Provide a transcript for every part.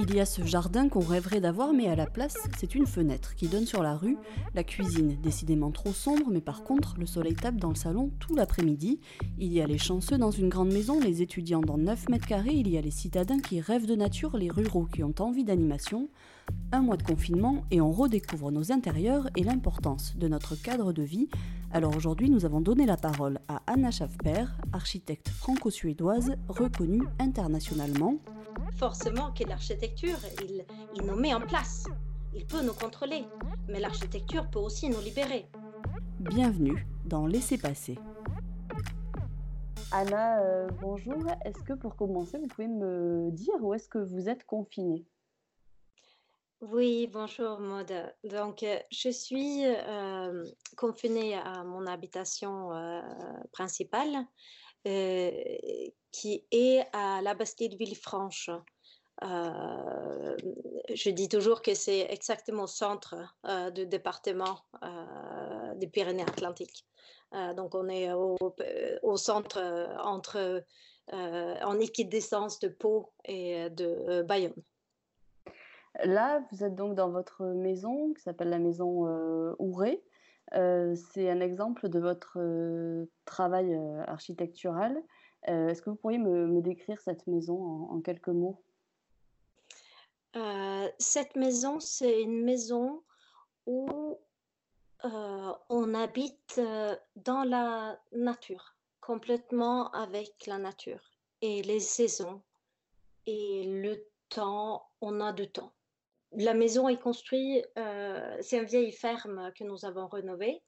Il y a ce jardin qu'on rêverait d'avoir, mais à la place, c'est une fenêtre qui donne sur la rue, la cuisine, décidément trop sombre, mais par contre, le soleil tape dans le salon tout l'après-midi. Il y a les chanceux dans une grande maison, les étudiants dans 9 mètres carrés, il y a les citadins qui rêvent de nature, les ruraux qui ont envie d'animation. Un mois de confinement et on redécouvre nos intérieurs et l'importance de notre cadre de vie. Alors aujourd'hui, nous avons donné la parole à Anna Schaffper, architecte franco-suédoise reconnue internationalement forcément que l'architecture, il, il nous met en place. Il peut nous contrôler, mais l'architecture peut aussi nous libérer. Bienvenue dans Laissez passer. Anna, euh, bonjour. Est-ce que pour commencer, vous pouvez me dire où est-ce que vous êtes confinée? Oui, bonjour Maud. Donc, euh, je suis euh, confinée à mon habitation principale qui est à la Bastide Villefranche. Euh, je dis toujours que c'est exactement au centre euh, du département euh, des Pyrénées-Atlantiques. donc on est au, au centre entre en équidistance de Pau et de Bayonne. Là, vous êtes donc dans votre maison qui s'appelle la maison Ouré. C'est un exemple de votre travail architectural. Est-ce que vous pourriez me, décrire cette maison en, quelques mots? Cette maison, c'est une maison où on habite dans la nature, complètement avec la nature et les saisons et le temps, on a du temps. La maison est construite, c'est une vieille ferme que nous avons rénovée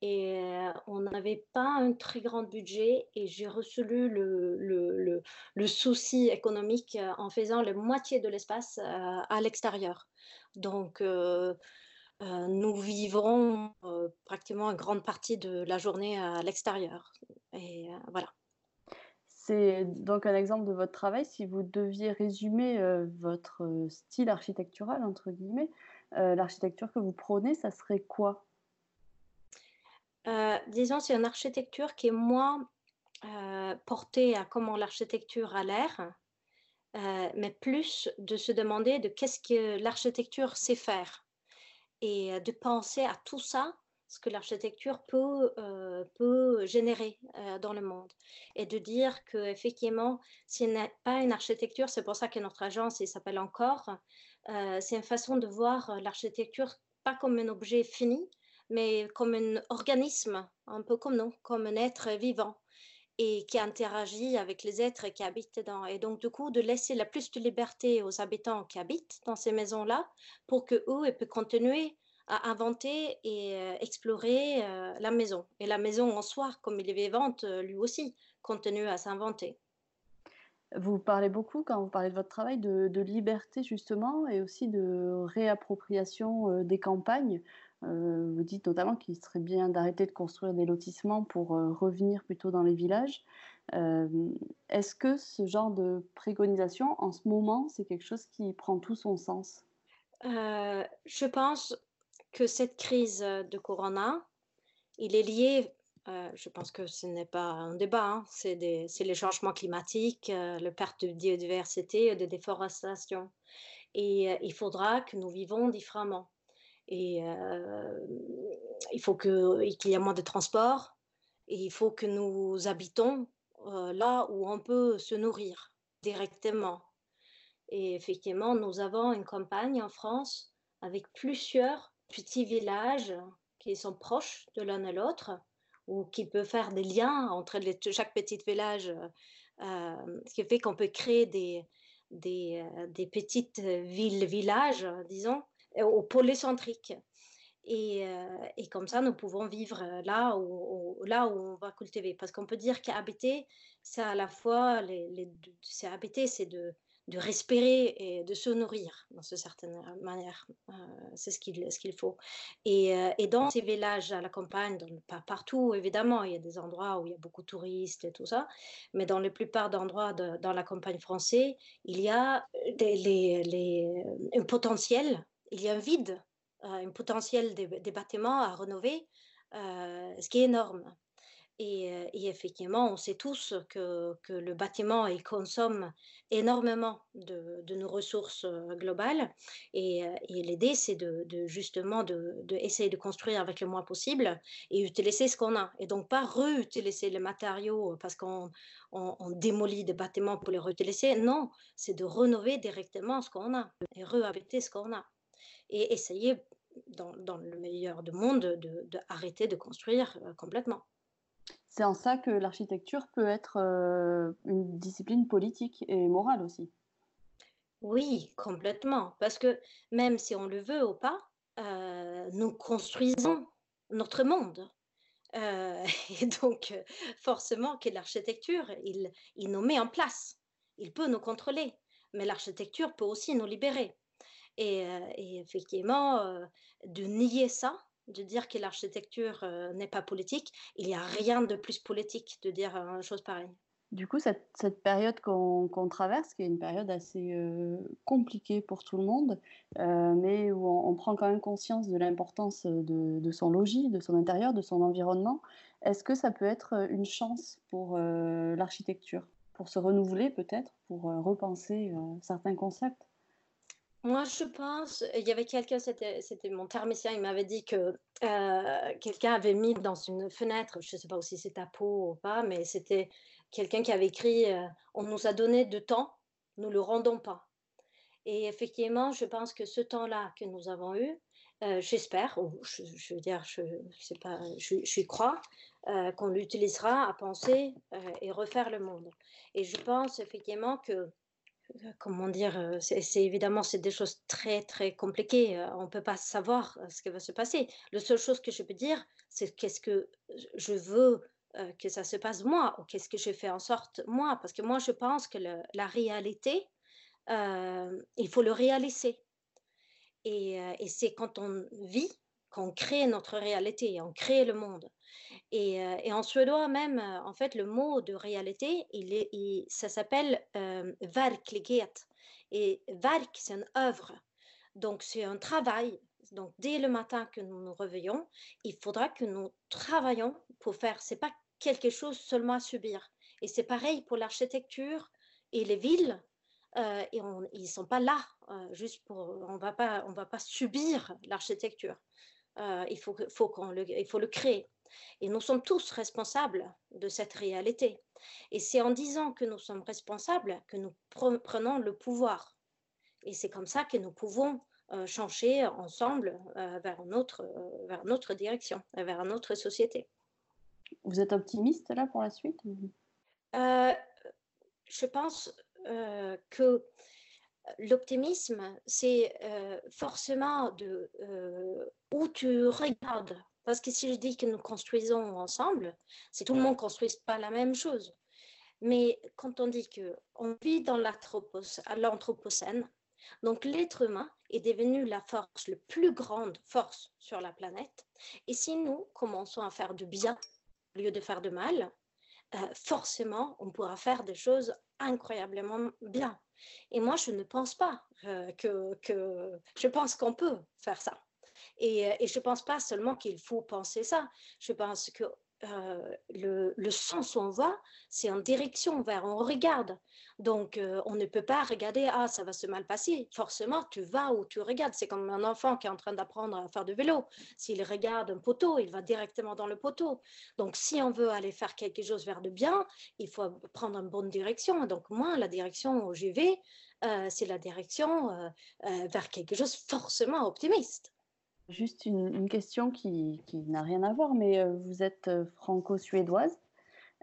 et euh, on n'avait pas un très grand budget et j'ai reçu le, souci économique euh, en faisant la moitié de l'espace euh, à l'extérieur. Donc, nous vivrons pratiquement une grande partie de la journée à l'extérieur. Et voilà. C'est donc un exemple de votre travail. Si vous deviez résumer votre style architectural, entre guillemets, l'architecture que vous prônez, ça serait quoi? Euh, disons, c'est une architecture qui est moins euh, portée à comment l'architecture a l'air, euh, mais plus de se demander de qu'est-ce que l'architecture sait faire et de penser à tout ça, ce que l'architecture peut, peut générer dans le monde. Et de dire qu'effectivement, ce n'est pas une architecture, c'est pour ça que notre agence s'appelle encore, c'est une façon de voir l'architecture pas comme un objet fini, mais comme un organisme, un peu comme nous, comme un être vivant et qui interagit avec les êtres qui habitent dedans. Et donc, du coup, de laisser la plus de liberté aux habitants qui habitent dans ces maisons-là pour que eux puissent continuer à inventer et euh, explorer euh, la maison. Et la maison en soi, comme il est vivante, euh, lui aussi, continue à s'inventer. Vous parlez beaucoup, quand vous parlez de votre travail, de, de liberté justement et aussi de réappropriation des campagnes. Euh, vous dites notamment qu'il serait bien d'arrêter de construire des lotissements pour euh, revenir plutôt dans les villages. Euh, est-ce que ce genre de préconisation, en ce moment, c'est quelque chose qui prend tout son sens? Je pense que cette crise de Corona, il est lié, je pense que ce n'est pas un débat, hein, c'est les changements climatiques, la perte de biodiversité, de déforestation. Et il faudra que nous vivons différemment. Et euh, il faut qu'il y ait moins de transport et il faut que nous habitons euh, là où on peut se nourrir directement. Et effectivement, nous avons une campagne en France avec plusieurs petits villages qui sont proches de l'un et l'autre ou qui peuvent faire des liens entre chaque petit village, euh, ce qui fait qu'on peut créer des, des, des petites villes-villages, disons, au polycentrique. Et, euh, et, comme ça, nous pouvons vivre là où, là où on va cultiver. Parce qu'on peut dire qu'habiter, c'est à la fois, les c'est habiter, c'est de, de respirer et de se nourrir, dans une certaine manière. Euh, c'est ce qu'il ce qu'il faut. Et, euh, et, dans ces villages à la campagne, pas partout évidemment, il y a des endroits où il y a beaucoup de touristes et tout ça, mais dans la plupart d'endroits dans la campagne française, il y a des, les, les, un potentiel il y a un vide, euh, un potentiel des, bâtiments à rénover, euh, ce qui est énorme. Et, effectivement, on sait tous que, le bâtiment consomme énormément de, nos ressources globales. Et, et l'idée, c'est de, justement de, de, construire avec le moins possible et utiliser ce qu'on a. Et donc, pas réutiliser les matériaux parce qu'on on, on démolit des bâtiments pour les réutiliser. Non, c'est de rénover directement ce qu'on a et réhabiter ce qu'on a. Et essayer, dans, dans le meilleur du monde, de, de arrêter de construire complètement. C'est en ça que l'architecture peut être euh, une discipline politique et morale aussi. Oui, complètement. Parce que même si on le veut ou pas, euh, nous construisons notre monde. Euh, et donc, forcément, que l'architecture, il, il nous met en place. Il peut nous contrôler. Mais l'architecture peut aussi nous libérer. Et, et effectivement, de nier ça, de dire que l'architecture euh, n'est pas politique. Il n'y a rien de plus politique de dire une chose pareille. Du coup, cette, période qu'on traverse, qui est une période assez euh, compliquée pour tout le monde, euh, mais où on, prend quand même conscience de l'importance de, son logis, de son intérieur, de son environnement, est-ce que ça peut être une chance pour l'architecture, pour se renouveler peut-être, pour repenser certains concepts? Moi, je pense, il y avait quelqu'un, c'était, mon thermicien, il m'avait dit que euh, quelqu'un avait mis dans une fenêtre, je ne sais pas si c'est à peau ou pas, mais c'était quelqu'un qui avait écrit euh, On nous a donné de temps, nous ne le rendons pas. Et effectivement, je pense que ce temps-là que nous avons eu, euh, j'espère, ou je, veux dire, je, sais pas, je, je crois, qu'on l'utilisera à penser et refaire le monde. Et je pense effectivement que comment dire, euh, c'est évidemment c'est des choses très très compliquées. Euh, on ne peut pas savoir euh, ce qui va se passer. La seule chose que je peux dire, c'est qu'est-ce que je veux que ça se passe moi ou qu'est-ce que je fais en sorte moi, parce que moi je pense que la réalité, il faut le réaliser. Et, et c'est quand on vit qu'on crée notre réalité, on crée le monde. Et, euh, et, en suédois même, euh, en fait, le mot de réalité, il est, ça s'appelle euh, verklighet. Et verk, c'est une œuvre. Donc, c'est un travail. Donc, dès le matin que nous nous réveillons, il faudra que nous travaillions pour faire. C'est pas quelque chose seulement à subir. Et c'est pareil pour l'architecture et les villes. Euh, et on, ils sont pas là juste pour. On va pas, on va pas subir l'architecture. il faut, faut qu'on le, il faut le créer. Et nous sommes tous responsables de cette réalité. Et c'est en disant que nous sommes responsables que nous prenons le pouvoir. Et c'est comme ça que nous pouvons euh, changer ensemble euh, vers, une autre, euh, vers une autre direction, vers une autre société. Vous êtes optimiste là pour la suite Je pense que l'optimisme, c'est forcément de où tu regardes parce que si je dis que nous construisons ensemble, c'est tout le monde ne construit pas la même chose. Mais quand on dit qu'on vit dans l'anthropocène, donc l'être humain est devenu la force, la plus grande force sur la planète. Et si nous commençons à faire du bien au lieu de faire de mal, euh, forcément, on pourra faire des choses incroyablement bien. Et moi, je ne pense pas euh, que, que... Je pense qu'on peut faire ça. Et, et je ne pense pas seulement qu'il faut penser ça. Je pense que euh, le, sens où on va, c'est en direction vers, on regarde. Donc, euh, on ne peut pas regarder, ah, ça va se mal passer. Forcément, tu vas où tu regardes. C'est comme un enfant qui est en train d'apprendre à faire du vélo. S'il regarde un poteau, il va directement dans le poteau. Donc, si on veut aller faire quelque chose vers le bien, il faut prendre une bonne direction. Donc, moi, la direction où j'y vais, euh, c'est la direction vers quelque chose forcément optimiste. Juste une, question qui, n'a rien à voir, mais euh, vous êtes euh, franco-suédoise.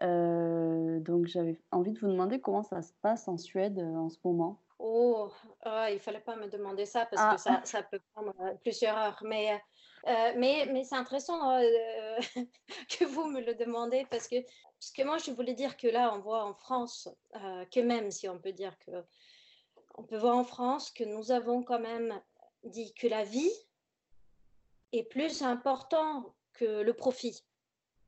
Euh, donc j'avais envie de vous demander comment ça se passe en Suède en ce moment. Oh, ah, il ne fallait pas me demander ça parce que ah. ça, ça, peut prendre plusieurs heures. Mais, mais, mais c'est intéressant que vous me le demandez parce que, parce que moi, je voulais dire que là, on voit en France que même si on peut dire que on peut voir en France que nous avons quand même dit que la vie est plus important que le profit.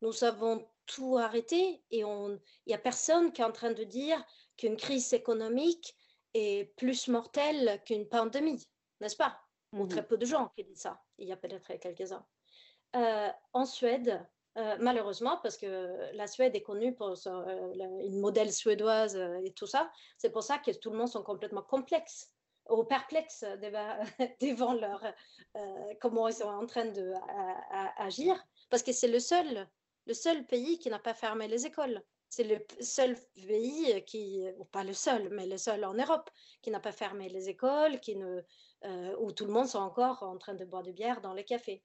Nous avons tout arrêté et il n'y a personne qui est en train de dire qu'une crise économique est plus mortelle qu'une pandémie, n'est-ce pas? Ou très peu de gens qui disent ça. Il y a peut-être quelques-uns. Euh, en Suède, malheureusement, parce que la Suède est connue pour une modèle suédoise et tout ça, c'est pour ça que tout le monde sont complètement complexes ou perplexes devant, leur comment ils sont en train d'agir, parce que c'est le seul, le seul pays qui n'a pas fermé les écoles. C'est le seul pays qui, ou pas le seul, mais le seul en Europe, qui n'a pas fermé les écoles, qui ne, où tout le monde sont encore en train de boire de bière dans les cafés.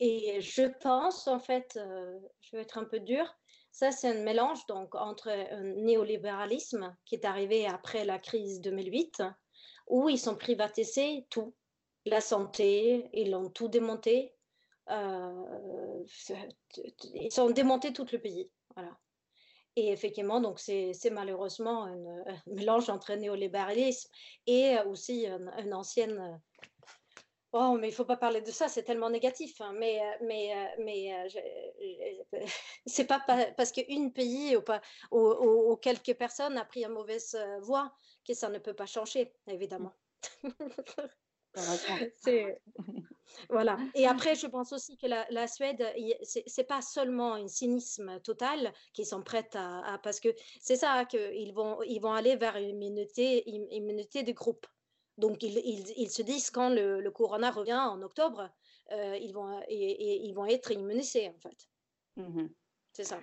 Et je pense, en fait, euh, je vais être un peu dure, ça c'est un mélange donc entre un néolibéralisme qui est arrivé après la crise 2008, où ils ont privatisé tout, la santé, ils l'ont tout démonté, euh, ils ont démonté tout le pays. Et effectivement, donc c'est malheureusement un, mélange entre néolibéralisme et aussi une ancienne Oh, mais il faut pas parler de ça, c'est tellement négatif. Hein. Mais, euh, mais, euh, mais euh, c'est pas parce qu'une pays ou, pas, ou, quelques personnes a pris une mauvaise voie que ça ne peut pas changer, évidemment. voilà. Et après, je pense aussi que la, la Suède, c'est pas seulement un cynisme total qu'ils sont prêts à, parce que c'est ça qu'ils vont, ils vont aller vers une immunité, une immunité de groupe. Donc, ils, se disent quand le, corona revient en octobre, euh, ils, vont, et, ils vont être immunisés, en fait. Mmh C'est ça.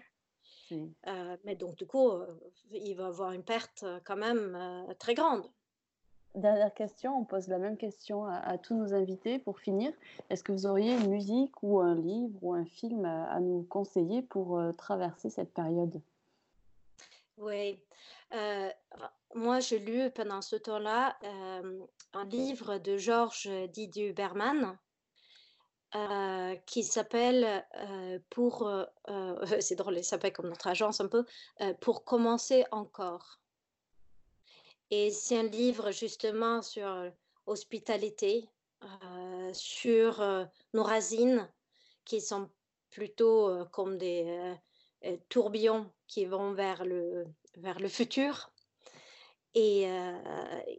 Euh, mais donc, du coup, euh, il va y avoir une perte quand même très grande. Dernière question, on pose la même question à, tous nos invités pour finir. Est-ce que vous auriez une musique ou un livre ou un film à, nous conseiller pour traverser cette période? Oui moi, j'ai lu pendant ce temps-là un livre de Georges Didier Berman qui s'appelle pour c'est drôle, il s'appelle comme notre agence un peu pour commencer encore. Et c'est un livre justement sur hospitalité, sur nos racines qui sont plutôt comme des tourbillons qui vont vers le, vers le futur et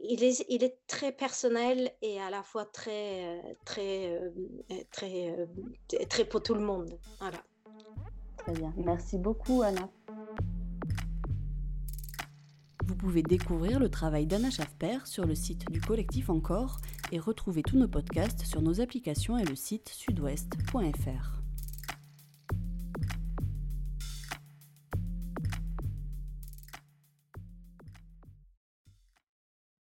il, est, il est très personnel et à la fois très, très, très, très pour tout le monde. Voilà. Très bien. Merci beaucoup, Anna. Vous pouvez découvrir le travail d'Anna Schaffer sur le site du collectif Encore et retrouver tous nos podcasts sur nos applications et le site sudouest.fr.